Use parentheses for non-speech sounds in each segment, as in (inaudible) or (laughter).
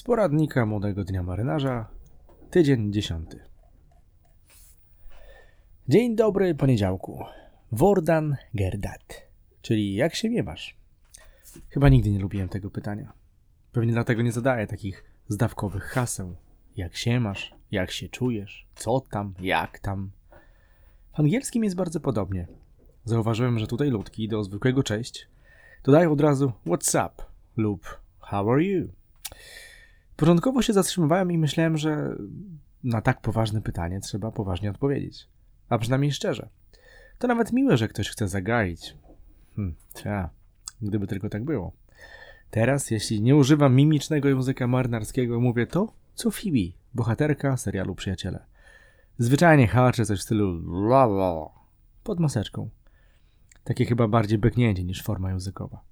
Z poradnika Młodego Dnia Marynarza, tydzień dziesiąty. Dzień dobry, poniedziałku. Wordan Gerdat, czyli jak się miewasz? Chyba nigdy nie lubiłem tego pytania. Pewnie dlatego nie zadaję takich zdawkowych haseł. Jak się masz? Jak się czujesz? Co tam? Jak tam? W angielskim jest bardzo podobnie. Zauważyłem, że tutaj ludki do zwykłego cześć dodają od razu what's up lub how are you. Początkowo się zatrzymywałem i myślałem, że na tak poważne pytanie trzeba poważnie odpowiedzieć. A przynajmniej szczerze. To nawet miłe, że ktoś chce zagaić. Hm, gdyby tylko tak było. Teraz, jeśli nie używam mimicznego języka marynarskiego, mówię to, co Phoebe, bohaterka serialu Przyjaciele. Zwyczajnie haczę coś w stylu pod maseczką. Takie chyba bardziej beknięcie niż forma językowa.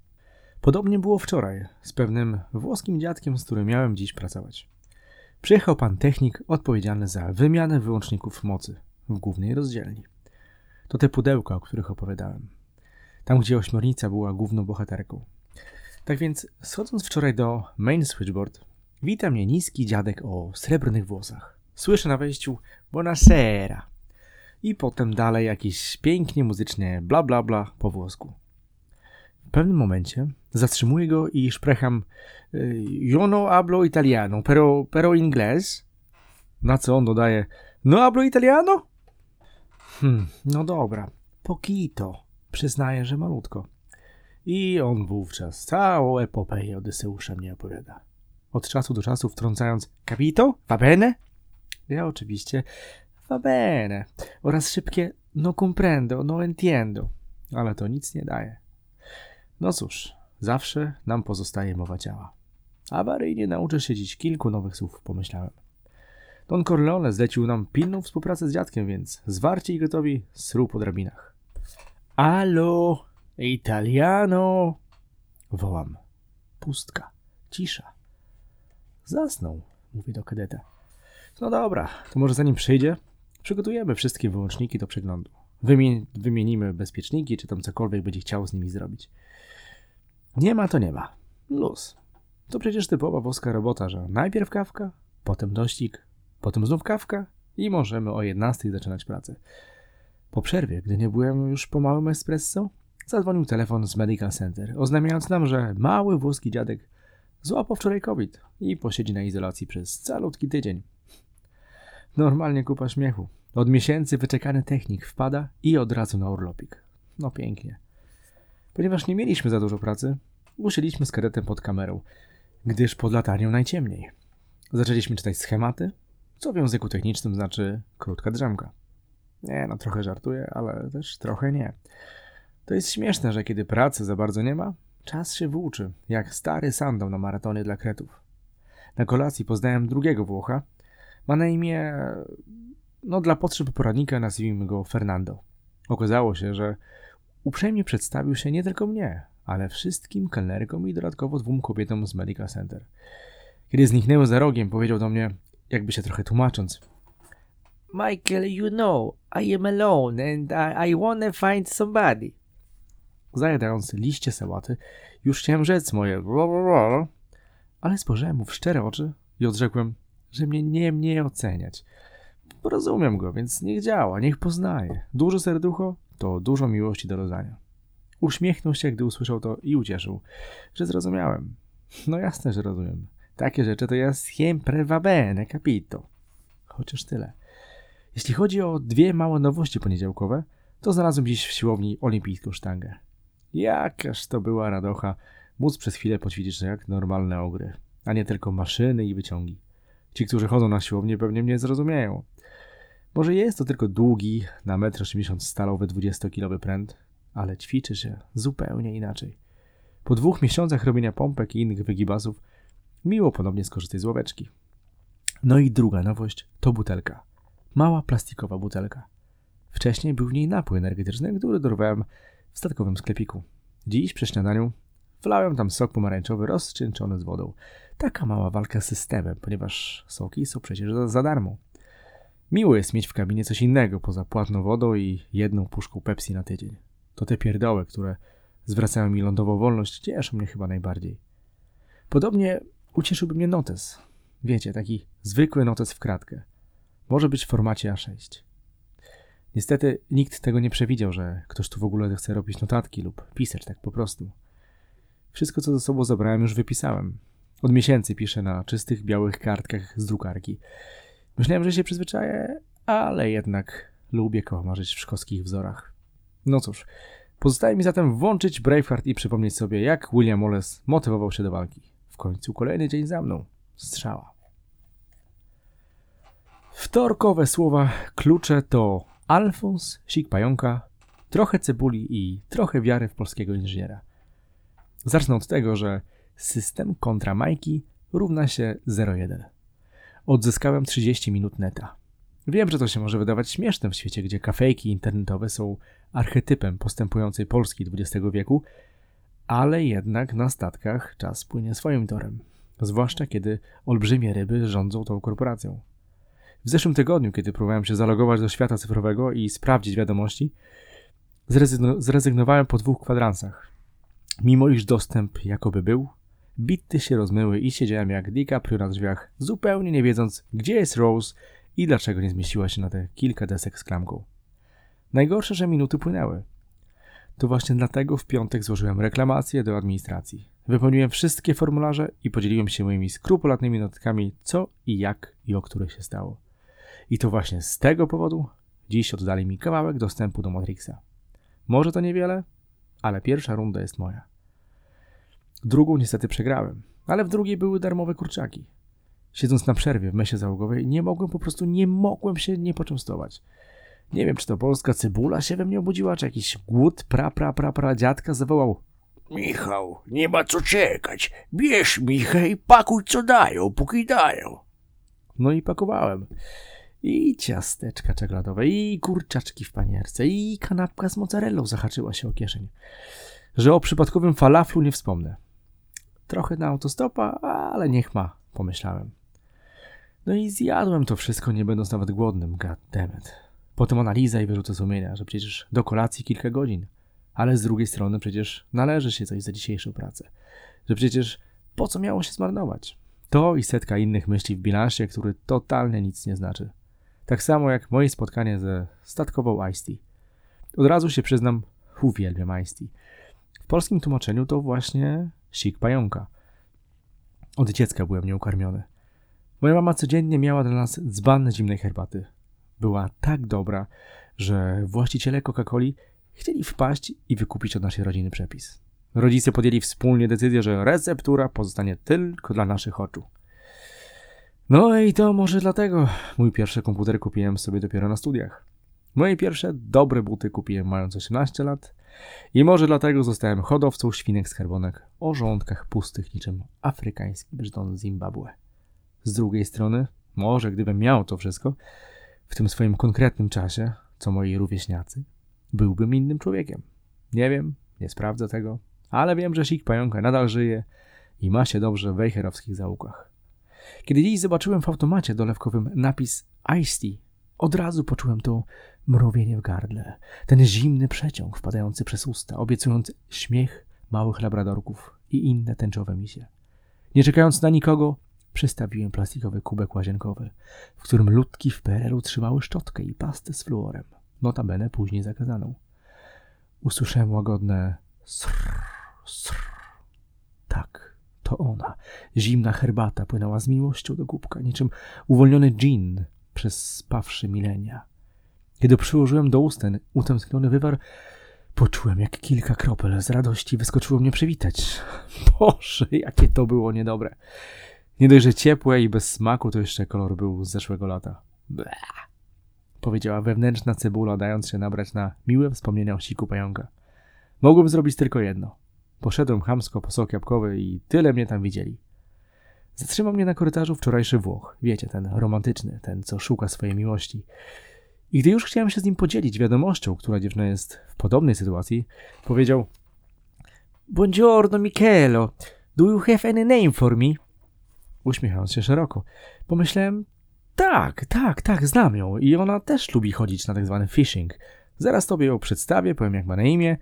Podobnie było wczoraj z pewnym włoskim dziadkiem, z którym miałem dziś pracować. Przyjechał pan technik odpowiedzialny za wymianę wyłączników mocy w głównej rozdzielni. To te pudełka, o których opowiadałem. Tam, gdzie ośmiornica była główną bohaterką. Tak więc, schodząc wczoraj do main switchboard, wita mnie niski dziadek o srebrnych włosach. Słyszę na wejściu Buonasera. I potem dalej jakieś pięknie muzycznie bla bla bla po włosku. W pewnym momencie zatrzymuję go i szprecham Yo no hablo italiano, pero, pero inglés. Na co on dodaje No hablo italiano? Hmm, no dobra, poquito. Przyznaję, że malutko. I on wówczas całą epopeję Odyseusza mnie opowiada. Od czasu do czasu wtrącając Capito? Va bene? Ja oczywiście Va bene. Oraz szybkie no comprendo, no entiendo. Ale to nic nie daje. No cóż, zawsze nam pozostaje mowa ciała. Awaryjnie nauczę się dziś kilku nowych słów, pomyślałem. Don Corleone zlecił nam pilną współpracę z dziadkiem, więc zwarci i gotowi sru po drabinach. Allo, italiano! Wołam. Pustka, cisza. Zasnął, mówi do kadeta. No dobra, to może zanim przyjdzie, przygotujemy wszystkie wyłączniki do przeglądu. Wymie wymienimy bezpieczniki, czy tam cokolwiek będzie chciał z nimi zrobić. Nie ma to nie ma. Luz. To przecież typowa włoska robota, że najpierw kawka, potem dościg, potem znów kawka i możemy o 11 zaczynać pracę. Po przerwie, gdy nie byłem już po małym espresso, zadzwonił telefon z Medical Center, oznajmiając nam, że mały włoski dziadek złapał wczoraj COVID i posiedzi na izolacji przez calutki tydzień. Normalnie kupa śmiechu. Od miesięcy wyczekany technik wpada i od razu na urlopik. No pięknie. Ponieważ nie mieliśmy za dużo pracy, usiedliśmy z kadetem pod kamerą, gdyż pod latarnią najciemniej. Zaczęliśmy czytać schematy, co w języku technicznym znaczy krótka drzemka. Nie, no trochę żartuję, ale też trochę nie. To jest śmieszne, że kiedy pracy za bardzo nie ma, czas się włóczy, jak stary sandał na maratonie dla kretów. Na kolacji poznałem drugiego Włocha. Ma na imię, no dla potrzeb poradnika nazwijmy go Fernando. Okazało się, że uprzejmie przedstawił się nie tylko mnie, ale wszystkim kelnerkom i dodatkowo dwóm kobietom z Medical Center. Kiedy zniknęły za rogiem, powiedział do mnie, jakby się trochę tłumacząc. Michael, you know, I am alone and I, I wanna find somebody. Zajadając liście sałaty, już chciałem rzec moje, ale spojrzałem mu w szczere oczy i odrzekłem, że mnie nie mnie oceniać. Porozumiem go, więc niech działa, niech poznaje. Dużo serducho to dużo miłości do rozdania. Uśmiechnął się, gdy usłyszał to i ucieszył, że zrozumiałem. No jasne, że rozumiem. Takie rzeczy to ja siempre va bene, capito. Chociaż tyle. Jeśli chodzi o dwie małe nowości poniedziałkowe, to znalazłem dziś w siłowni olimpijską sztangę. Jakaż to była radocha móc przez chwilę poćwiczyć jak normalne ogry, a nie tylko maszyny i wyciągi. Ci, którzy chodzą na siłownię pewnie mnie zrozumieją. Może jest to tylko długi, na 1,80 m stalowy 20-kilowy pręt, ale ćwiczy się zupełnie inaczej. Po dwóch miesiącach robienia pompek i innych wygibasów miło ponownie skorzystać z ławeczki. No i druga nowość to butelka. Mała plastikowa butelka. Wcześniej był w niej napój energetyczny, który dorwałem w statkowym sklepiku. Dziś przy śniadaniu wlałem tam sok pomarańczowy rozcieńczony z wodą. Taka mała walka z systemem, ponieważ soki są przecież za, za darmo. Miło jest mieć w kabinie coś innego poza płatną wodą i jedną puszką Pepsi na tydzień. To te pierdoły, które zwracają mi lądową wolność, cieszą mnie chyba najbardziej. Podobnie ucieszyłby mnie notes. Wiecie, taki zwykły notes w kratkę. Może być w formacie A6. Niestety nikt tego nie przewidział, że ktoś tu w ogóle chce robić notatki lub pisać tak po prostu. Wszystko, co ze sobą zabrałem, już wypisałem. Od miesięcy piszę na czystych, białych kartkach z drukarki. Myślałem, że się przyzwyczaję, ale jednak lubię komarzyć w szkockich wzorach. No cóż, pozostaje mi zatem włączyć Braveheart i przypomnieć sobie, jak William Wallace motywował się do walki. W końcu kolejny dzień za mną. Strzała. Wtorkowe słowa klucze to Alfons, sik pająka, trochę cebuli i trochę wiary w polskiego inżyniera. Zacznę od tego, że system kontra Majki równa się 0,1. Odzyskałem 30 minut neta. Wiem, że to się może wydawać śmieszne w świecie, gdzie kafejki internetowe są archetypem postępującej Polski XX wieku, ale jednak na statkach czas płynie swoim torem, zwłaszcza kiedy olbrzymie ryby rządzą tą korporacją. W zeszłym tygodniu, kiedy próbowałem się zalogować do świata cyfrowego i sprawdzić wiadomości, zrezygnowałem po dwóch kwadransach. Mimo iż dostęp jakoby był, bity się rozmyły i siedziałem jak DiCaprio na drzwiach, zupełnie nie wiedząc, gdzie jest Rose i dlaczego nie zmieściła się na te kilka desek z klamką. Najgorsze, że minuty płynęły. To właśnie dlatego w piątek złożyłem reklamację do administracji. Wypełniłem wszystkie formularze i podzieliłem się moimi skrupulatnymi notatkami, co i jak i o które się stało. I to właśnie z tego powodu dziś oddali mi kawałek dostępu do Matrixa. Może to niewiele, ale pierwsza runda jest moja. Drugą niestety przegrałem, ale w drugiej były darmowe kurczaki. Siedząc na przerwie w mesie załogowej, nie mogłem po prostu, nie mogłem się nie poczęstować. Nie wiem, czy to polska cebula się we mnie obudziła, czy jakiś głód pra, pra, pra, pra dziadka zawołał Michał, nie ma co czekać. Bierz Michał i pakuj co dają, póki dają. No i pakowałem. I ciasteczka czekoladowe, i kurczaczki w panierce, i kanapka z mozzarellą zahaczyła się o kieszeń. Że o przypadkowym falaflu nie wspomnę. Trochę na autostopa, ale niech ma, pomyślałem. No i zjadłem to wszystko, nie będąc nawet głodnym, goddammit. Potem analiza i wyrzucę sumienia, że przecież do kolacji kilka godzin. Ale z drugiej strony przecież należy się coś za dzisiejszą pracę. Że przecież po co miało się zmarnować? To i setka innych myśli w bilansie, który totalnie nic nie znaczy. Tak samo jak moje spotkanie ze statkową Ice Od razu się przyznam, uwielbiam Ice W polskim tłumaczeniu to właśnie sik pająka. Od dziecka byłem nią karmiony. Moja mama codziennie miała dla nas dzban zimnej herbaty. Była tak dobra, że właściciele Coca-Coli chcieli wpaść i wykupić od naszej rodziny przepis. Rodzice podjęli wspólnie decyzję, że receptura pozostanie tylko dla naszych oczu. No i to może dlatego mój pierwszy komputer kupiłem sobie dopiero na studiach. Moje pierwsze dobre buty kupiłem mając 18 lat i może dlatego zostałem hodowcą świnek skarbonek o żołądkach pustych niczym afrykański brzdon Zimbabwe. Z drugiej strony, może gdybym miał to wszystko, w tym swoim konkretnym czasie, co moi rówieśniacy, byłbym innym człowiekiem. Nie wiem, nie sprawdzę tego, ale wiem, że Sik Pająka nadal żyje i ma się dobrze w wejherowskich zaułkach. Kiedy dziś zobaczyłem w automacie dolewkowym napis Ice Tea, od razu poczułem to mrowienie w gardle, ten zimny przeciąg wpadający przez usta, obiecując śmiech małych labradorków i inne tęczowe misie. Nie czekając na nikogo, przystawiłem plastikowy kubek łazienkowy, w którym ludki w PRL-u trzymały szczotkę i pastę z fluorem, notabene później zakazaną. Usłyszałem łagodne srrr, srrr. Tak, to ona. Zimna herbata płynęła z miłością do kubka, niczym uwolniony dżin przez spawszy milenia. Kiedy przyłożyłem do ust ten utęskniony wywar, poczułem, jak kilka kropel z radości wyskoczyło mnie przywitać. (laughs) Boże, jakie to było niedobre. Nie dość, że ciepłe i bez smaku, to jeszcze kolor był z zeszłego lata. Bleh, powiedziała wewnętrzna cebula, dając się nabrać na miłe wspomnienia o siku pająka. Mogłem zrobić tylko jedno. Poszedłem chamsko po sok jabłkowy i tyle mnie tam widzieli. Zatrzymał mnie na korytarzu wczorajszy Włoch. Wiecie, ten romantyczny, ten, co szuka swojej miłości. I gdy już chciałem się z nim podzielić wiadomością, która dziewczyna jest w podobnej sytuacji, powiedział Buongiorno, Michelo. Do you have any name for me? Uśmiechając się szeroko. Pomyślałem, tak, tak, tak, znam ją i ona też lubi chodzić na tak zwany fishing. Zaraz tobie ją przedstawię, powiem jak ma na imię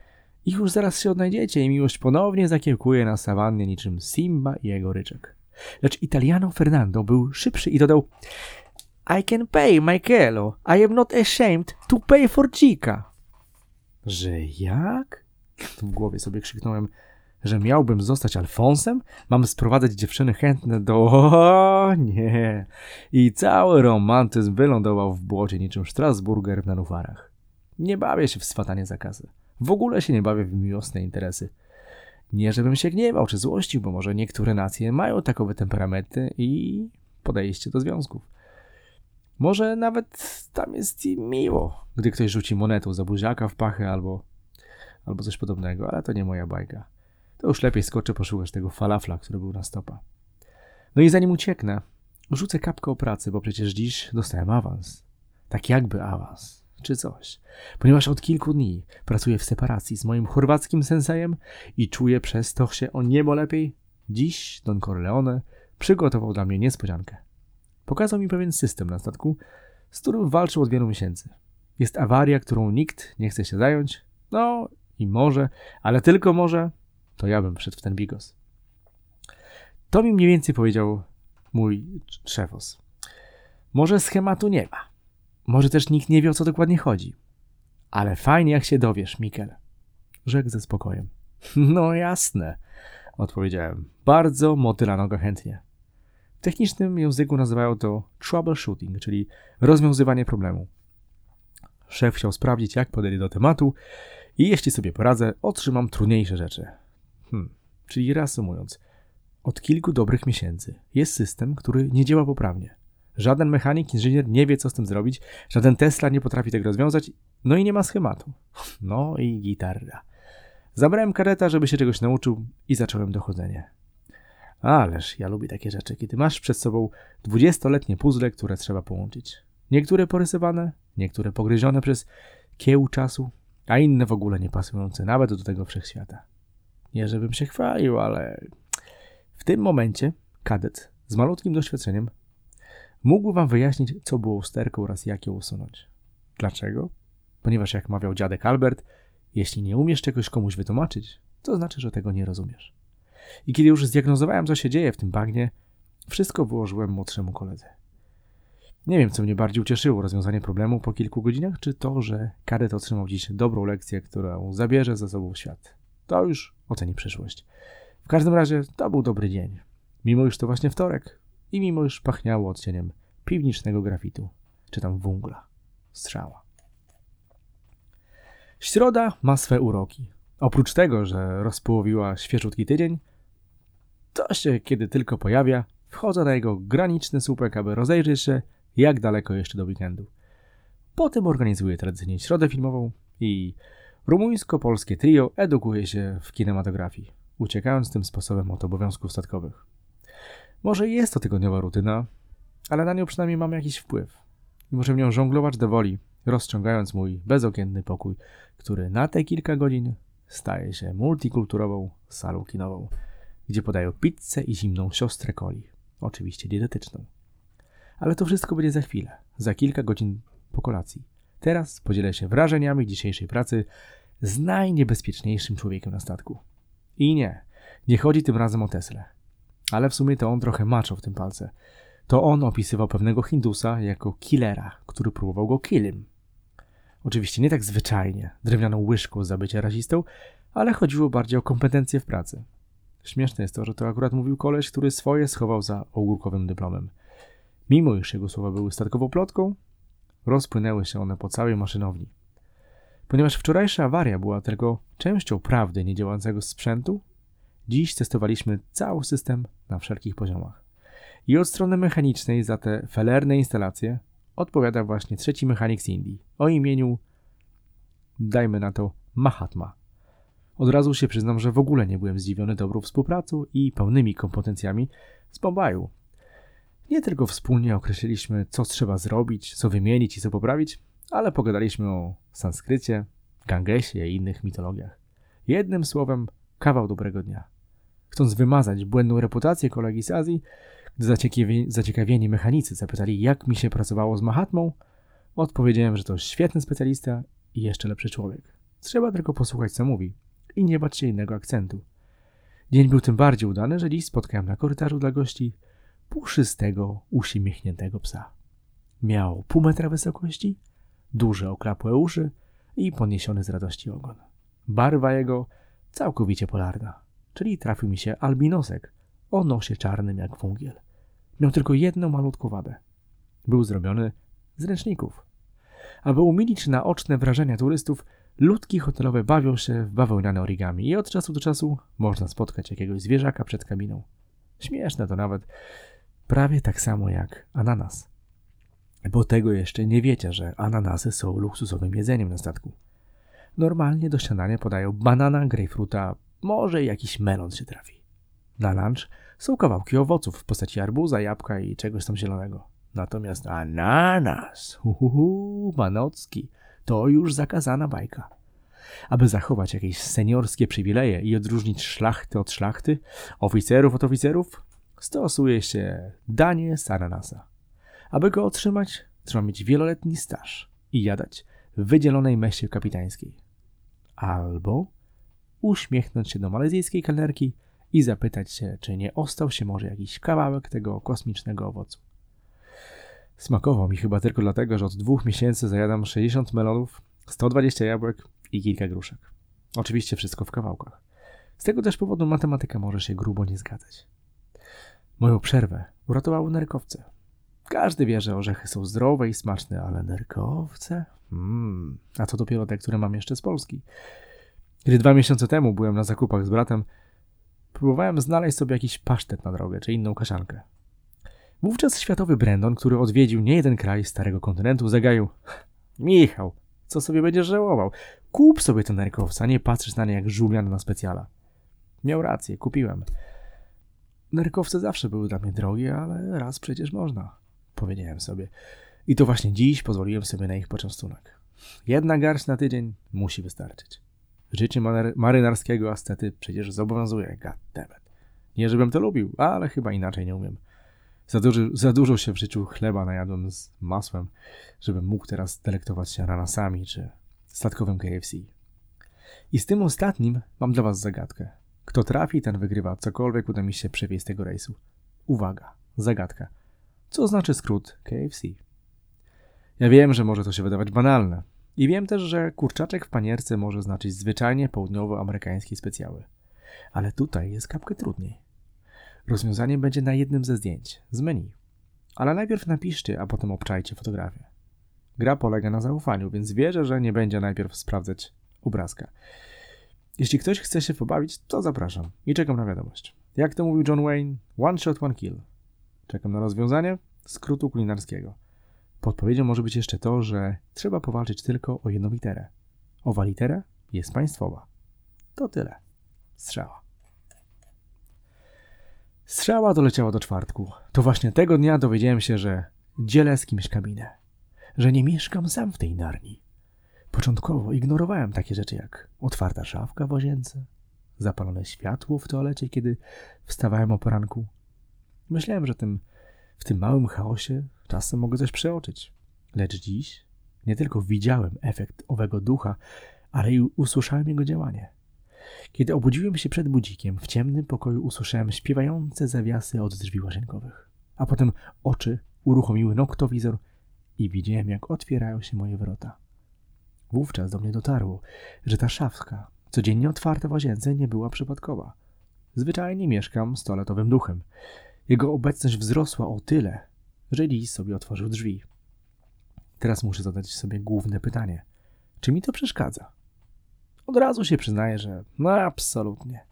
i już zaraz się odnajdziecie i miłość ponownie zakiełkuje na sawannie niczym Simba i jego ryczek. Lecz Italiano Fernando był szybszy i dodał I can pay, Michaelo. I am not ashamed to pay for chica. Że jak? W głowie sobie krzyknąłem, że miałbym zostać Alfonsem? Mam sprowadzać dziewczyny chętne do... (laughs) O, nie. I cały romantyzm wylądował w błocie niczym Strasburger na nuwarach. Nie bawię się w swatanie zakazy. W ogóle się nie bawię w miłosne interesy. Nie, żebym się gniewał czy złościł, bo może niektóre nacje mają takowe temperamenty i podejście do związków. Może nawet tam jest i miło, gdy ktoś rzuci monetą za buziaka w pachę albo, albo coś podobnego, ale to nie moja bajka. To już lepiej skoczę poszukać tego falafla, który był na stopa. No i zanim ucieknę, rzucę kapkę o pracy, bo przecież dziś dostałem awans. Tak jakby awans, czy coś. Ponieważ od kilku dni pracuję w separacji z moim chorwackim sensejem i czuję przez to się o niebo lepiej, dziś Don Corleone przygotował dla mnie niespodziankę. Pokazał mi pewien system na statku, z którym walczył od wielu miesięcy. Jest awaria, którą nikt nie chce się zająć. No i może, ale tylko może, to ja bym wszedł w ten bigos. To mi mniej więcej powiedział mój szefos. Może schematu nie ma. Może też nikt nie wie, o co dokładnie chodzi. Ale fajnie, jak się dowiesz, Mikel. Rzekł ze spokojem. (laughs) No jasne, odpowiedziałem. Bardzo motyla noga chętnie. W technicznym języku nazywają to troubleshooting, czyli rozwiązywanie problemu. Szef chciał sprawdzić, jak podejdę do tematu i jeśli sobie poradzę, otrzymam trudniejsze rzeczy. Hmm. Czyli reasumując, od kilku dobrych miesięcy jest system, który nie działa poprawnie. Żaden mechanik, inżynier nie wie, co z tym zrobić, żaden Tesla nie potrafi tego rozwiązać, no i nie ma schematu. No i gitarra. Zabrałem kareta, żeby się czegoś nauczył i zacząłem dochodzenie. Ależ ja lubię takie rzeczy, kiedy masz przed sobą dwudziestoletnie puzzle, które trzeba połączyć. Niektóre porysowane, niektóre pogryzione przez kieł czasu, a inne w ogóle nie pasujące nawet do tego wszechświata. Nie żebym się chwalił, ale w tym momencie kadet z malutkim doświadczeniem mógł wam wyjaśnić, co było usterką oraz jak ją usunąć. Dlaczego? Ponieważ jak mawiał dziadek Albert, jeśli nie umiesz czegoś komuś wytłumaczyć, to znaczy, że tego nie rozumiesz. I kiedy już zdiagnozowałem, co się dzieje w tym bagnie, wszystko wyłożyłem młodszemu koledze. Nie wiem, co mnie bardziej ucieszyło, rozwiązanie problemu po kilku godzinach, czy to, że kadet otrzymał dziś dobrą lekcję, którą zabierze ze sobą świat. To już oceni przyszłość. W każdym razie to był dobry dzień. Mimo już to właśnie wtorek i mimo już pachniało odcieniem piwnicznego grafitu, czy tam wungla, strzała. Środa ma swe uroki. Oprócz tego, że rozpołowiła świeżutki tydzień, to się kiedy tylko pojawia, wchodzę na jego graniczny słupek, aby rozejrzeć się, jak daleko jeszcze do weekendu. Potem organizuję tradycyjnie środę filmową i rumuńsko-polskie trio edukuje się w kinematografii, uciekając tym sposobem od obowiązków statkowych. Może jest to tygodniowa rutyna, ale na nią przynajmniej mam jakiś wpływ i muszę nią żonglować do woli, rozciągając mój bezokienny pokój, który na te kilka godzin staje się multikulturową salą kinową, gdzie podają pizzę i zimną siostrę coli, oczywiście dietetyczną. Ale to wszystko będzie za chwilę, za kilka godzin po kolacji. Teraz podzielę się wrażeniami dzisiejszej pracy z najniebezpieczniejszym człowiekiem na statku. I nie, nie chodzi tym razem o Teslę. Ale w sumie to on trochę maczał w tym palce. To on opisywał pewnego Hindusa jako killera, który próbował go killim. Oczywiście nie tak zwyczajnie, drewnianą łyżką za bycie rasistą, ale chodziło bardziej o kompetencje w pracy. Śmieszne jest to, że to akurat mówił koleś, który swoje schował za ogórkowym dyplomem. Mimo iż jego słowa były statkową plotką, rozpłynęły się one po całej maszynowni. Ponieważ wczorajsza awaria była tylko częścią prawdy niedziałającego sprzętu, dziś testowaliśmy cały system na wszelkich poziomach. I od strony mechanicznej za te felerne instalacje odpowiada właśnie trzeci mechanik z Indii o imieniu, dajmy na to, Mahatma. Od razu się przyznam, że w ogóle nie byłem zdziwiony dobrą współpracą i pełnymi kompetencjami z Bombaju. Nie tylko wspólnie określiliśmy, co trzeba zrobić, co wymienić i co poprawić, ale pogadaliśmy o sanskrycie, Gangesie i innych mitologiach. Jednym słowem, kawał dobrego dnia. Chcąc wymazać błędną reputację kolegi z Azji, gdy zaciekawieni, mechanicy zapytali, jak mi się pracowało z Mahatmą, odpowiedziałem, że to świetny specjalista i jeszcze lepszy człowiek. Trzeba tylko posłuchać, co mówi i nie bać się innego akcentu. Dzień był tym bardziej udany, że dziś spotkałem na korytarzu dla gości puszystego, uśmiechniętego psa. Miał pół metra wysokości, duże oklapłe uszy i podniesiony z radości ogon. Barwa jego całkowicie polarna, czyli trafił mi się albinosek o nosie czarnym jak wągiel. Miał tylko jedną malutką wadę. Był zrobiony z ręczników. Aby umilić naoczne wrażenia turystów, ludki hotelowe bawią się w bawełniane origami i od czasu do czasu można spotkać jakiegoś zwierzaka przed kabiną. Śmieszne to nawet, prawie tak samo jak ananas. Bo tego jeszcze nie wiecie, że ananasy są luksusowym jedzeniem na statku. Normalnie do śniadania podają banana, grejpfruta, może jakiś melon się trafi. Na lunch są kawałki owoców w postaci arbuza, jabłka i czegoś tam zielonego. Natomiast ananas, uhuhu, manocki, to już zakazana bajka. Aby zachować jakieś seniorskie przywileje i odróżnić szlachty od szlachty, oficerów od oficerów, stosuje się danie z ananasa. Aby go otrzymać, trzeba mieć wieloletni staż i jadać w wydzielonej meście kapitańskiej. Albo uśmiechnąć się do malezyjskiej kelnerki i zapytać się, czy nie ostał się może jakiś kawałek tego kosmicznego owocu. Smakował mi chyba tylko dlatego, że od dwóch miesięcy zajadam 60 melonów, 120 jabłek i kilka gruszek. Oczywiście wszystko w kawałkach. Z tego też powodu matematyka może się grubo nie zgadzać. Moją przerwę uratowały nerkowce. Każdy wie, że orzechy są zdrowe i smaczne, ale nerkowce? Mm, a to dopiero te, które mam jeszcze z Polski. Kiedy dwa miesiące temu byłem na zakupach z bratem, próbowałem znaleźć sobie jakiś pasztet na drogę czy inną kaszankę. Wówczas światowy Brandon, który odwiedził nie jeden kraj starego kontynentu, zagaił Michał, co sobie będziesz żałował? Kup sobie ten nerkowca, nie patrzysz na nie jak żulian na specjala. Miał rację, kupiłem. Nerkowce zawsze były dla mnie drogie, ale raz przecież można, powiedziałem sobie. I to właśnie dziś pozwoliłem sobie na ich poczęstunek. Jedna garść na tydzień musi wystarczyć. Życie marynarskiego astety przecież zobowiązuje, goddammit. Nie, żebym to lubił, ale chyba inaczej nie umiem. Za dużo, za dużo się w życiu chleba najadłem z masłem, żebym mógł teraz delektować się ranasami czy statkowym KFC. I z tym ostatnim mam dla was zagadkę. Kto trafi, ten wygrywa cokolwiek uda mi się przewieźć tego rejsu. Uwaga, zagadka. Co znaczy skrót KFC? Ja wiem, że może to się wydawać banalne. I wiem też, że kurczaczek w panierce może znaczyć zwyczajnie południowoamerykańskie specjały. Ale tutaj jest kapkę trudniej. Rozwiązanie będzie na jednym ze zdjęć, z menu. Ale najpierw napiszcie, a potem obczajcie fotografię. Gra polega na zaufaniu, więc wierzę, że nie będzie najpierw sprawdzać obrazka. Jeśli ktoś chce się pobawić, to zapraszam i czekam na wiadomość. Jak to mówił John Wayne, one shot, one kill. Czekam na rozwiązanie skrótu kulinarskiego. Podpowiedzią może być jeszcze to, że trzeba powalczyć tylko o jedną literę. Owa litera jest państwowa. To tyle. Strzała. Strzała doleciała do czwartku. To właśnie tego dnia dowiedziałem się, że dzielę z kimś kabinę. Że nie mieszkam sam w tej narni. Początkowo ignorowałem takie rzeczy jak otwarta szafka w łazience, zapalone światło w toalecie, kiedy wstawałem o poranku. Myślałem, że tym, w tym małym chaosie czasem mogę coś przeoczyć. Lecz dziś nie tylko widziałem efekt owego ducha, ale i usłyszałem jego działanie. Kiedy obudziłem się przed budzikiem, w ciemnym pokoju usłyszałem śpiewające zawiasy od drzwi łazienkowych. A potem oczy uruchomiły noktowizor i widziałem, jak otwierają się moje wrota. Wówczas do mnie dotarło, że ta szafka, codziennie otwarta w łazience, nie była przypadkowa. Zwyczajnie mieszkam z toaletowym duchem. Jego obecność wzrosła o tyle, że dziś sobie otworzył drzwi. Teraz muszę zadać sobie główne pytanie. Czy mi to przeszkadza? Od razu się przyznaję, że no absolutnie.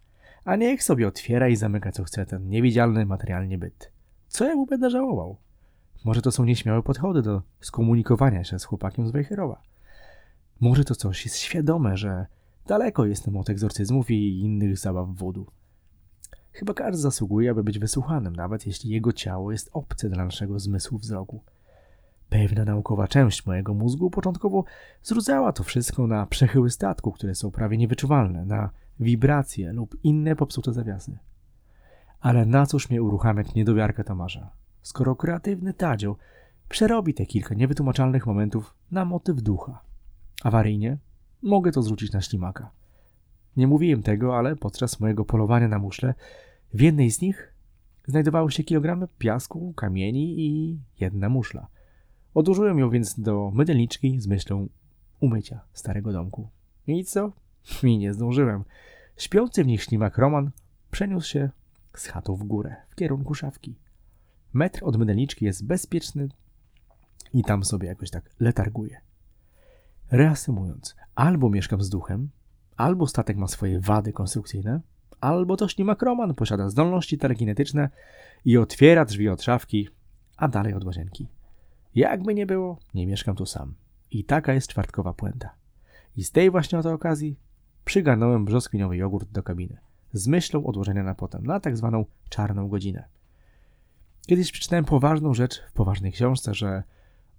A niech sobie otwiera i zamyka co chce ten niewidzialny materialnie byt. Co ja mu będę żałował? Może to są nieśmiałe podchody do skomunikowania się z chłopakiem z Wejherowa. Może to coś jest świadome, że daleko jestem od egzorcyzmów i innych zabaw wodu. Chyba każdy zasługuje, aby być wysłuchanym, nawet jeśli jego ciało jest obce dla naszego zmysłu wzroku. Pewna naukowa część mojego mózgu początkowo zrudzała to wszystko na przechyły statku, które są prawie niewyczuwalne, na wibracje lub inne popsute zawiasy. Ale na cóż mnie uruchamiać niedowiarkę Tomasza, skoro kreatywny Tadzio przerobi te kilka niewytłumaczalnych momentów na motyw ducha. Awaryjnie mogę to zrzucić na ślimaka. Nie mówiłem tego, ale podczas mojego polowania na muszle w jednej z nich znajdowały się kilogramy piasku, kamieni i jedna muszla. Odłożyłem ją więc do mydelniczki z myślą umycia starego domku. I co? (laughs) I nie zdążyłem. Śpiący w nich ślimak Roman przeniósł się z chatą w górę, w kierunku szafki. Metr od mydelniczki jest bezpieczny i tam sobie jakoś tak letarguje. Reasumując, albo mieszkam z duchem, albo statek ma swoje wady konstrukcyjne, albo to ślimak Roman posiada zdolności telekinetyczne i otwiera drzwi od szafki, a dalej od łazienki. Jakby nie było, nie mieszkam tu sam. I taka jest czwartkowa puenta. I z tej właśnie oto okazji przygarnąłem brzoskwiniowy jogurt do kabiny z myślą odłożenia na potem, na tak zwaną czarną godzinę. Kiedyś przeczytałem poważną rzecz w poważnej książce, że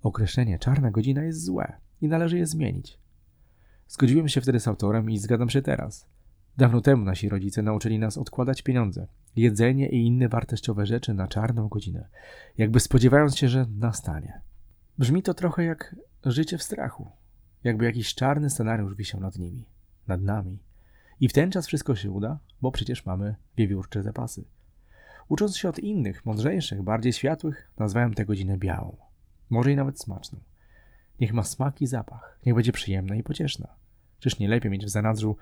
określenie czarna godzina jest złe i należy je zmienić. Zgodziłem się wtedy z autorem i zgadzam się teraz. Dawno temu nasi rodzice nauczyli nas odkładać pieniądze, jedzenie i inne wartościowe rzeczy na czarną godzinę, jakby spodziewając się, że nastanie. Brzmi to trochę jak życie w strachu, jakby jakiś czarny scenariusz wisiał nad nimi, nad nami. I w ten czas wszystko się uda, bo przecież mamy wiewiórcze zapasy. Ucząc się od innych, mądrzejszych, bardziej światłych, nazwałem tę godzinę białą. Może i nawet smaczną. Niech ma smak i zapach, niech będzie przyjemna i pocieszna. Czyż nie lepiej mieć w zanadrzu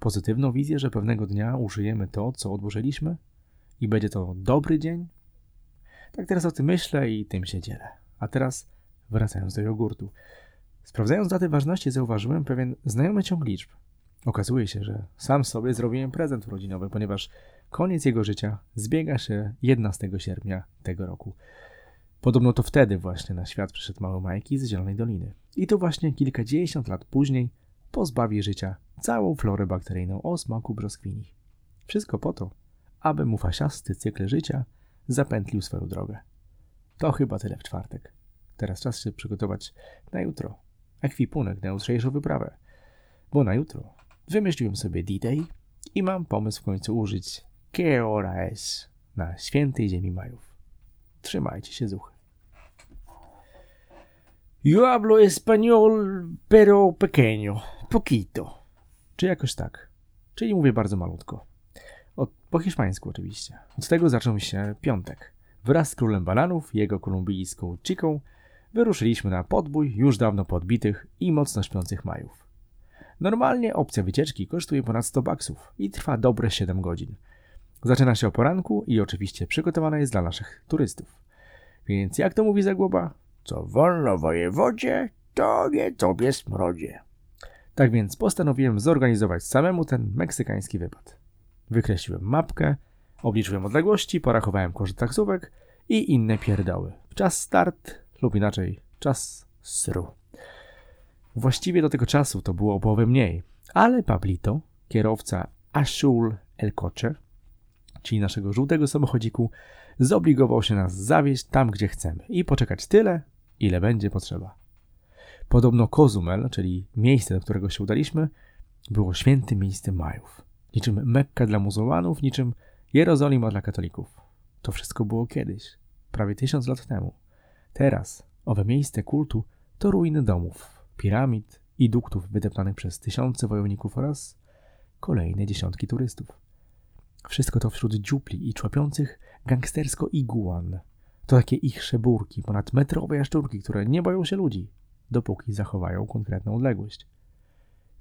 pozytywną wizję, że pewnego dnia użyjemy to, co odłożyliśmy i będzie to dobry dzień? Tak teraz o tym myślę i tym się dzielę. A teraz wracając do jogurtu. Sprawdzając daty ważności, zauważyłem pewien znajomy ciąg liczb. Okazuje się, że sam sobie zrobiłem prezent urodzinowy, ponieważ koniec jego życia zbiega się 11 sierpnia tego roku. Podobno to wtedy właśnie na świat przyszedł mały Majki z Zielonej Doliny. I to właśnie kilkadziesiąt lat później pozbawi życia całą florę bakteryjną o smaku brzoskwini. Wszystko po to, aby mu fasiasty cykl życia zapętlił swoją drogę. To chyba tyle w czwartek. Teraz czas się przygotować na jutro. Ekwipunek na jutrzejszą wyprawę. Bo na jutro wymyśliłem sobie D-Day i mam pomysł w końcu użyć Que es na świętej ziemi Majów. Trzymajcie się zuchy. Yo hablo español, pero pequeño, poquito. Czy jakoś tak. Czyli mówię bardzo malutko. Od, po hiszpańsku oczywiście. Od tego zaczął się piątek. Wraz z królem bananów jego kolumbijską chiką wyruszyliśmy na podbój już dawno podbitych i mocno śpiących majów. Normalnie opcja wycieczki kosztuje ponad 100 baksów i trwa dobre 7 godzin. Zaczyna się o poranku i oczywiście przygotowana jest dla naszych turystów. Więc jak to mówi Zagłoba? Co wolno wojewodzie, to nie tobie smrodzie. Tak więc postanowiłem zorganizować samemu ten meksykański wypad. Wykreśliłem mapkę, obliczyłem odległości, porachowałem koszt taksówek i inne pierdoły. Czas start lub inaczej czas sru. Właściwie do tego czasu to było o połowę mniej, ale Pablito, kierowca Ashul El Coche, czyli naszego żółtego samochodziku, zobligował się nas zawieźć tam, gdzie chcemy i poczekać tyle, ile będzie potrzeba. Podobno Kozumel, czyli miejsce, do którego się udaliśmy, było świętym miejscem Majów. Niczym Mekka dla muzułmanów, niczym Jerozolima dla katolików. To wszystko było kiedyś, prawie tysiąc lat temu. Teraz owe miejsce kultu to ruiny domów, piramid i duktów wydeptanych przez tysiące wojowników oraz kolejne dziesiątki turystów. Wszystko to wśród dziupli i człapiących gangstersko iguan. To takie ich szeburki, ponadmetrowe jaszczurki, które nie boją się ludzi, dopóki zachowają konkretną odległość.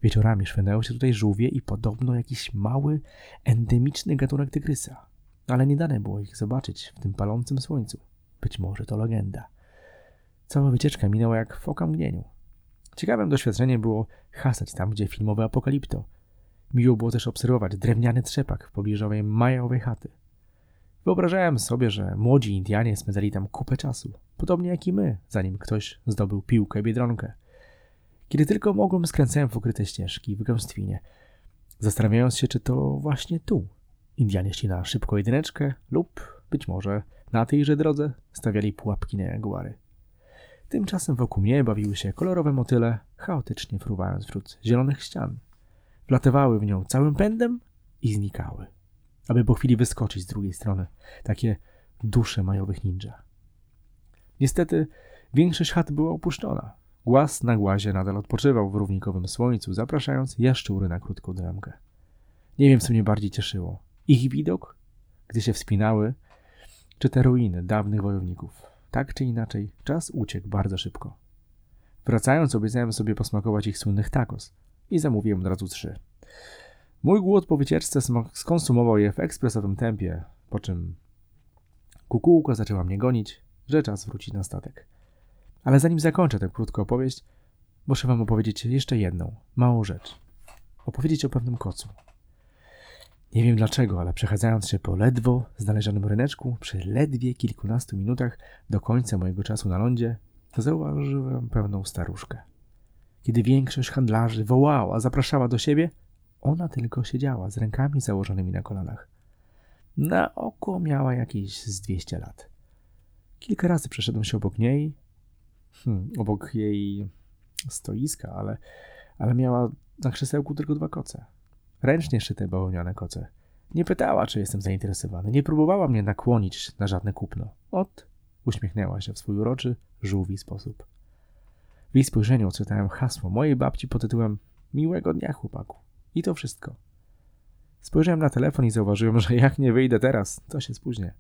Wieczorami szwędają się tutaj żółwie i podobno jakiś mały, endemiczny gatunek tygrysa. Ale nie dane było ich zobaczyć w tym palącym słońcu. Być może to legenda. Cała wycieczka minęła jak w okamgnieniu. Ciekawym doświadczeniem było hasać tam, gdzie filmowe apokalipto. Miło było też obserwować drewniany trzepak w pobliżu majowej chaty. Wyobrażałem sobie, że młodzi Indianie spędzali tam kupę czasu, podobnie jak i my, zanim ktoś zdobył piłkę biedronkę. Kiedy tylko mogłem, skręcałem w ukryte ścieżki w gęstwinie, zastanawiając się, czy to właśnie tu Indianie szli na szybko jedyneczkę lub być może na tejże drodze stawiali pułapki na jaguary. Tymczasem wokół mnie bawiły się kolorowe motyle, chaotycznie fruwając wśród zielonych ścian. Wlatywały w nią całym pędem i znikały, aby po chwili wyskoczyć z drugiej strony, takie dusze majowych ninja. Niestety większość chat była opuszczona. Głaz na głazie nadal odpoczywał w równikowym słońcu, zapraszając jaszczury na krótką dramkę. Nie wiem, co mnie bardziej cieszyło. Ich widok, gdy się wspinały, czy te ruiny dawnych wojowników. Tak czy inaczej, czas uciekł bardzo szybko. Wracając, obiecałem sobie posmakować ich słynnych tacos i zamówiłem od razu trzy. Mój głód po wycieczce skonsumował je w ekspresowym tempie, po czym kukułka zaczęła mnie gonić, że czas wrócić na statek. Ale zanim zakończę tę krótką opowieść, muszę wam opowiedzieć jeszcze jedną, małą rzecz. Opowiedzieć o pewnym kocu. Nie wiem dlaczego, ale przechadzając się po ledwo znalezionym ryneczku, przy ledwie kilkunastu minutach do końca mojego czasu na lądzie, zauważyłem pewną staruszkę. Kiedy większość handlarzy wołała, zapraszała do siebie, ona tylko siedziała z rękami założonymi na kolanach. Na oko miała jakieś z 200 lat. Kilka razy przeszedłem się obok niej, hmm, obok jej stoiska, ale, ale miała na krzesełku tylko dwa koce. Ręcznie szyte bawełniane koce. Nie pytała, czy jestem zainteresowany. Nie próbowała mnie nakłonić na żadne kupno. Ot, uśmiechnęła się w swój uroczy, żółwi sposób. W jej spojrzeniu odczytałem hasło mojej babci pod tytułem Miłego dnia, chłopaku. I to wszystko. Spojrzałem na telefon i zauważyłem, że jak nie wyjdę teraz, to się spóźnię.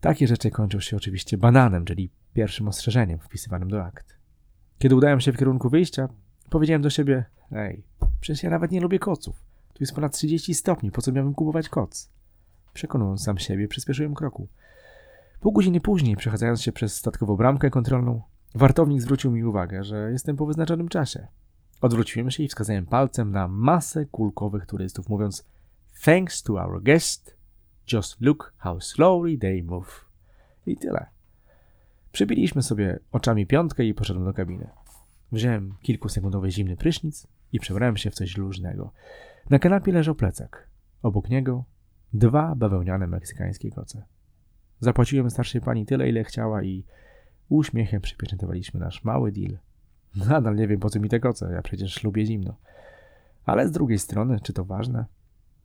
Takie rzeczy kończą się oczywiście bananem, czyli pierwszym ostrzeżeniem wpisywanym do akt. Kiedy udałem się w kierunku wyjścia, powiedziałem do siebie: Ej, przecież ja nawet nie lubię koców. Tu jest ponad 30 stopni, po co miałbym kupować koc? Przekonując sam siebie, przyspieszyłem kroku. Pół godziny później, przechadzając się przez statkową bramkę kontrolną, wartownik zwrócił mi uwagę, że jestem po wyznaczonym czasie. Odwróciłem się i wskazałem palcem na masę kulkowych turystów, mówiąc: Thanks to our guest, just look how slowly they move. I tyle. Przybiliśmy sobie oczami piątkę i poszedłem do kabiny. Wziąłem kilkusekundowy zimny prysznic i przebrałem się w coś luźnego. Na kanapie leżał plecak. Obok niego dwa bawełniane meksykańskie koce. Zapłaciłem starszej pani tyle, ile chciała i uśmiechem przypieczętowaliśmy nasz mały deal. (laughs) Nadal nie wiem, po co mi te koce, ja przecież lubię zimno. Ale z drugiej strony, czy to ważne?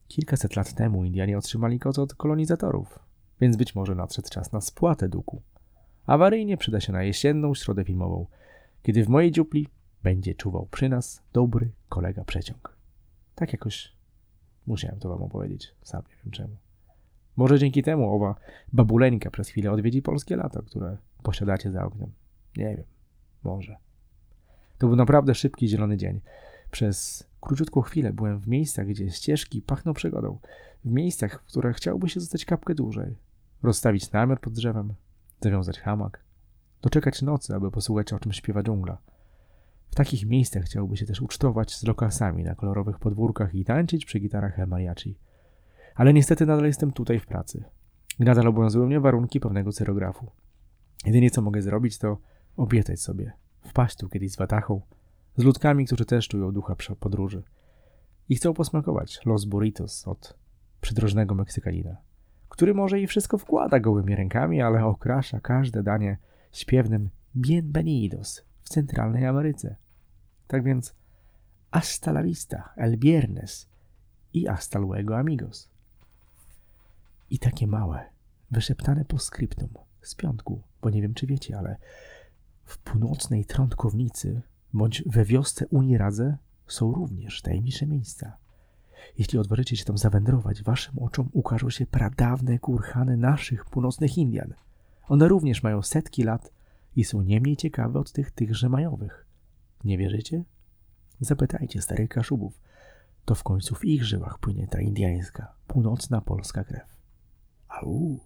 Kilkaset lat temu Indianie otrzymali koce od kolonizatorów, więc być może nadszedł czas na spłatę długu. Awaryjnie przyda się na jesienną środę filmową, kiedy w mojej dziupli będzie czuwał przy nas dobry kolega przeciąg. Tak jakoś musiałem to wam opowiedzieć, sam nie wiem czemu. Może dzięki temu owa babuleńka przez chwilę odwiedzi polskie lato, które posiadacie za oknem. Nie wiem, może. To był naprawdę szybki, zielony dzień. Przez króciutką chwilę byłem w miejscach, gdzie ścieżki pachną przygodą. W miejscach, w których chciałoby się zostać kapkę dłużej. Rozstawić namiot pod drzewem, zawiązać hamak, doczekać nocy, aby posłuchać o czym śpiewa dżungla. W takich miejscach chciałoby się też ucztować z lokalsami na kolorowych podwórkach i tańczyć przy gitarach El Mariachi. Ale niestety nadal jestem tutaj w pracy. I nadal obowiązują mnie warunki pewnego cerografu. Jedynie co mogę zrobić, to obiecać sobie wpaść tu kiedyś z watachą, z ludkami, którzy też czują ducha podróży i chcą posmakować los burritos od przydrożnego Meksykanina, który może i wszystko wkłada gołymi rękami, ale okrasza każde danie śpiewnym bienvenidos w centralnej Ameryce. Tak więc hasta la vista, el viernes i hasta luego amigos. I takie małe, wyszeptane po skryptum z piątku, bo nie wiem czy wiecie, ale w północnej Trądkownicy bądź we wiosce Uniradze są również tajemnicze miejsca. Jeśli odważycie się tam zawędrować, waszym oczom ukażą się pradawne kurhany naszych północnych Indian. One również mają setki lat i są nie mniej ciekawe od tych tychże majowych. Nie wierzycie? Zapytajcie starych kaszubów. To w końcu w ich żyłach płynie ta indiańska, północna polska krew. Au.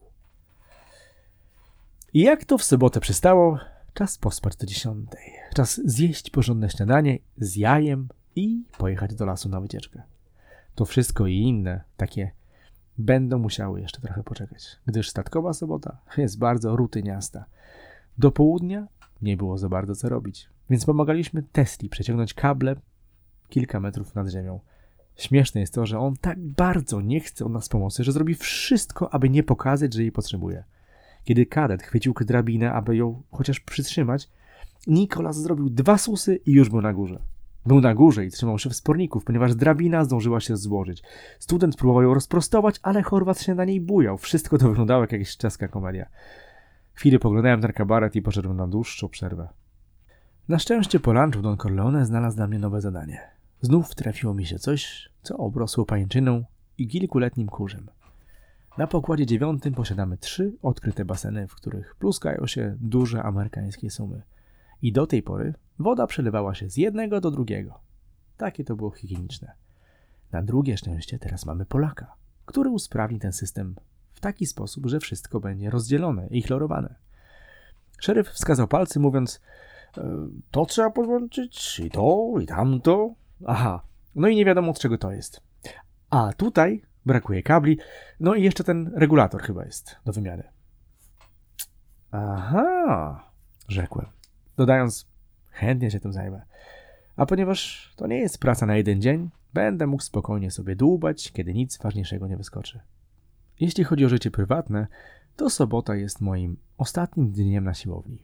I jak to w sobotę przystało, czas pospać do dziesiątej. Czas zjeść porządne śniadanie z jajem i pojechać do lasu na wycieczkę. To wszystko i inne, takie, będą musiały jeszcze trochę poczekać, gdyż statkowa sobota jest bardzo rutyniasta. Do południa nie było za bardzo co robić, więc pomagaliśmy Tesli przeciągnąć kable kilka metrów nad ziemią. Śmieszne jest to, że on tak bardzo nie chce od nas pomocy, że zrobi wszystko, aby nie pokazać, że jej potrzebuje. Kiedy kadet chwycił drabinę, aby ją chociaż przytrzymać, Nikolas zrobił dwa susy i już był na górze. Był na górze i trzymał się wsporników, ponieważ drabina zdążyła się złożyć. Student próbował ją rozprostować, ale Chorwat się na niej bujał. Wszystko to wyglądało jak jakaś czeska komedia. Chwilę poglądałem ten kabaret i poszedłem na dłuższą przerwę. Na szczęście po lunchu Don Corleone znalazł dla mnie nowe zadanie. Znów trafiło mi się coś, co obrosło pajęczyną i kilkuletnim kurzem. Na pokładzie dziewiątym posiadamy trzy odkryte baseny, w których pluskają się duże amerykańskie sumy. I do tej pory woda przelewała się z jednego do drugiego. Takie to było higieniczne. Na drugie szczęście teraz mamy Polaka, który usprawni ten system w taki sposób, że wszystko będzie rozdzielone i chlorowane. Szeryf wskazał palcy, mówiąc: e, To trzeba podłączyć, i to, i tamto. Aha, no i nie wiadomo od czego to jest. A tutaj brakuje kabli, no i jeszcze ten regulator chyba jest do wymiany. Aha, rzekłem, dodając: Chętnie się tym zajmę. A ponieważ to nie jest praca na jeden dzień, będę mógł spokojnie sobie dłubać, kiedy nic ważniejszego nie wyskoczy. Jeśli chodzi o życie prywatne, to sobota jest moim ostatnim dniem na siłowni.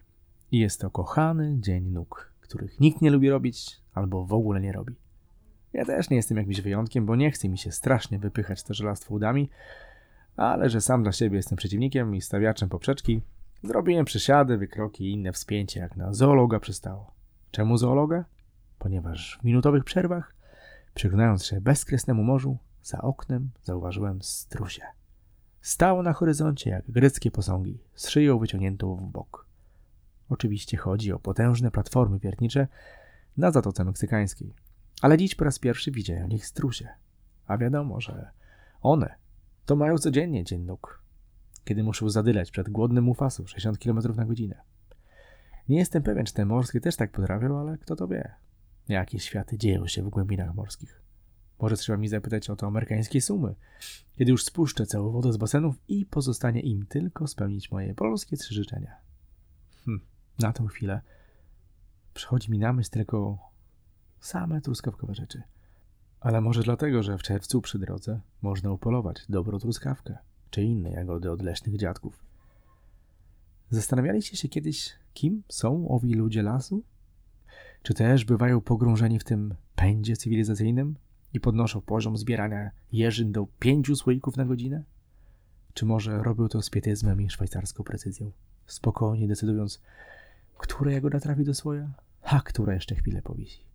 I jest to kochany dzień nóg, których nikt nie lubi robić albo w ogóle nie robi. Ja też nie jestem jakimś wyjątkiem, bo nie chce mi się strasznie wypychać to żelastwo udami, ale że sam dla siebie jestem przeciwnikiem i stawiaczem poprzeczki, zrobiłem przysiady, wykroki i inne wspięcie, jak na zoologa przystało. Czemu zoologa? Ponieważ w minutowych przerwach, przyglądając się bezkresnemu morzu, za oknem zauważyłem strusie. Stał na horyzoncie jak greckie posągi, z szyją wyciągniętą w bok. Oczywiście chodzi o potężne platformy wiertnicze na Zatoce Meksykańskiej, ale dziś po raz pierwszy widziałem ich strusie. A wiadomo, że one to mają codziennie dzień nóg, kiedy muszą zadylać przed głodnym mufasów 60 km na godzinę. Nie jestem pewien, czy te morskie też tak potrafią, ale kto to wie. Jakie światy dzieją się w głębinach morskich. Może trzeba mi zapytać o to amerykańskie sumy, kiedy już spuszczę całą wodę z basenów i pozostanie im tylko spełnić moje polskie trzy życzenia. Hm, na tą chwilę przychodzi mi na myśl tylko same truskawkowe rzeczy. Ale może dlatego, że w czerwcu przy drodze można upolować dobrą truskawkę, czy inne jagody od leśnych dziadków. Zastanawialiście się kiedyś, kim są owi ludzie lasu? Czy też bywają pogrążeni w tym pędzie cywilizacyjnym i podnoszą poziom zbierania jeżyn do pięciu słoików na godzinę? Czy może robią to z pietyzmem i szwajcarską precyzją, spokojnie decydując, która jagoda trafi do słoja, a która jeszcze chwilę powisi?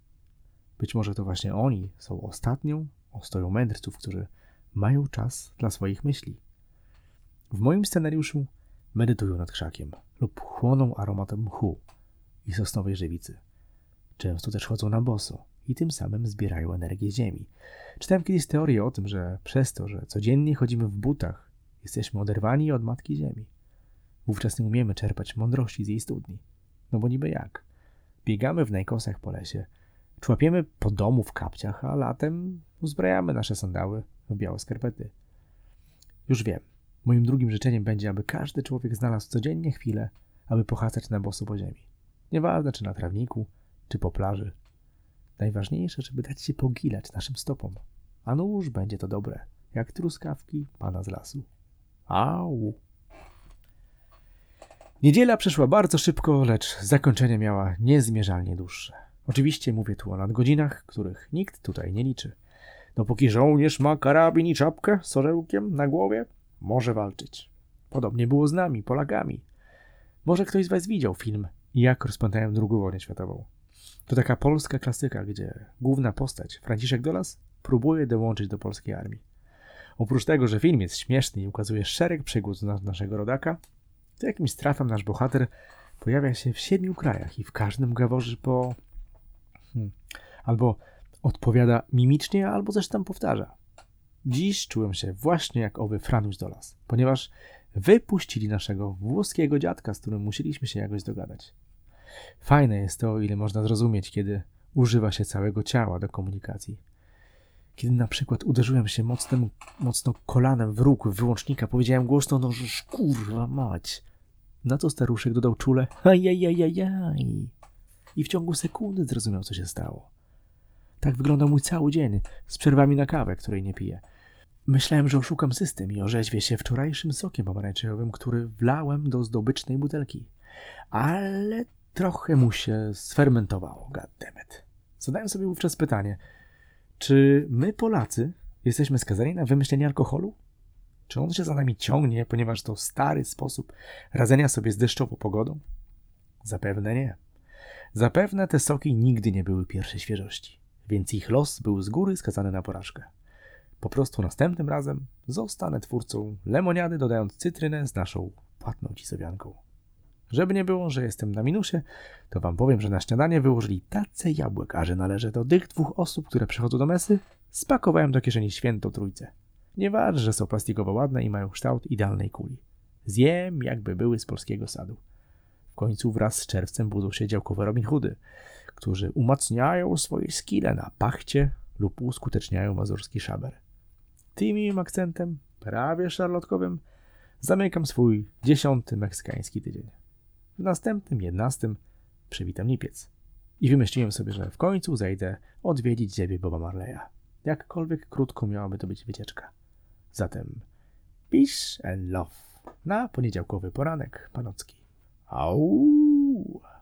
Być może to właśnie oni są ostatnią ostoją mędrców, którzy mają czas dla swoich myśli. W moim scenariuszu medytują nad krzakiem lub chłoną aromatem mchu i sosnowej żywicy. Często też chodzą na boso i tym samym zbierają energię ziemi. Czytałem kiedyś teorię o tym, że przez to, że codziennie chodzimy w butach, jesteśmy oderwani od Matki Ziemi. Wówczas nie umiemy czerpać mądrości z jej studni. No bo niby jak? Biegamy w najkosach po lesie, człapiemy po domu w kapciach, a latem uzbrajamy nasze sandały w białe skarpety. Już wiem, moim drugim życzeniem będzie, aby każdy człowiek znalazł codziennie chwilę, aby pochacać na boso po ziemi. Nieważne, czy na trawniku, czy po plaży. Najważniejsze, żeby dać się pogilać naszym stopom. A nuż będzie to dobre, jak truskawki pana z lasu. Au! Niedziela przeszła bardzo szybko, lecz zakończenie miała niezmierzalnie dłuższe. Oczywiście mówię tu o nadgodzinach, których nikt tutaj nie liczy. Dopóki żołnierz ma karabin i czapkę z orzełkiem na głowie, może walczyć. Podobnie było z nami, Polakami. Może ktoś z Was widział film Jak rozpętają II wojnę światową. To taka polska klasyka, gdzie główna postać, Franciszek Dolas, próbuje dołączyć do polskiej armii. Oprócz tego, że film jest śmieszny i ukazuje szereg przygód na naszego rodaka, to jakimś trafem nasz bohater pojawia się w siedmiu krajach i w każdym gaworzy po... Hmm, albo odpowiada mimicznie, albo coś tam powtarza. Dziś czułem się właśnie jak owy Franuś Dolas, ponieważ wypuścili naszego włoskiego dziadka, z którym musieliśmy się jakoś dogadać. Fajne jest to, ile można zrozumieć, kiedy używa się całego ciała do komunikacji. Kiedy na przykład uderzyłem się mocnym, mocno kolanem w róg wyłącznika, powiedziałem głośno, no kurwa mać. Na to staruszek dodał czule, ajajajajaj. I w ciągu sekundy zrozumiał, co się stało. Tak wyglądał mój cały dzień, z przerwami na kawę, której nie piję. Myślałem, że oszukam system i orzeźwię się wczorajszym sokiem pomarańczowym, który wlałem do zdobycznej butelki. Ale trochę mu się sfermentowało, goddammit. Zadałem sobie wówczas pytanie, czy my Polacy jesteśmy skazani na wymyślenie alkoholu? Czy on się za nami ciągnie, ponieważ to stary sposób radzenia sobie z deszczową pogodą? Zapewne nie. Zapewne te soki nigdy nie były pierwszej świeżości. więc ich los był z góry skazany na porażkę. Po prostu następnym razem zostanę twórcą lemoniady, dodając cytrynę z naszą płatną cisowianką. Żeby nie było, że jestem na minusie, to wam powiem, że na śniadanie wyłożyli tace jabłek, a że należę do tych dwóch osób, które przychodzą do mesy, spakowałem do kieszeni świętą trójcę. Nie waż, że są plastikowo ładne i mają kształt idealnej kuli. Zjem, jakby były z polskiego sadu. W końcu wraz z czerwcem budzą się działkowe Robin Hoody, którzy umacniają swoje skille na pachcie lub uskuteczniają mazurski szaber. Tym akcentem, prawie szarlotkowym, zamykam swój dziesiąty meksykański tydzień. W następnym, jedenastym przywitam lipiec. I wymyśliłem sobie, że w końcu zejdę odwiedzić ziemię Boba Marleya. Jakkolwiek krótko miałaby to być wycieczka. Zatem peace and love na poniedziałkowy poranek panocki. Au.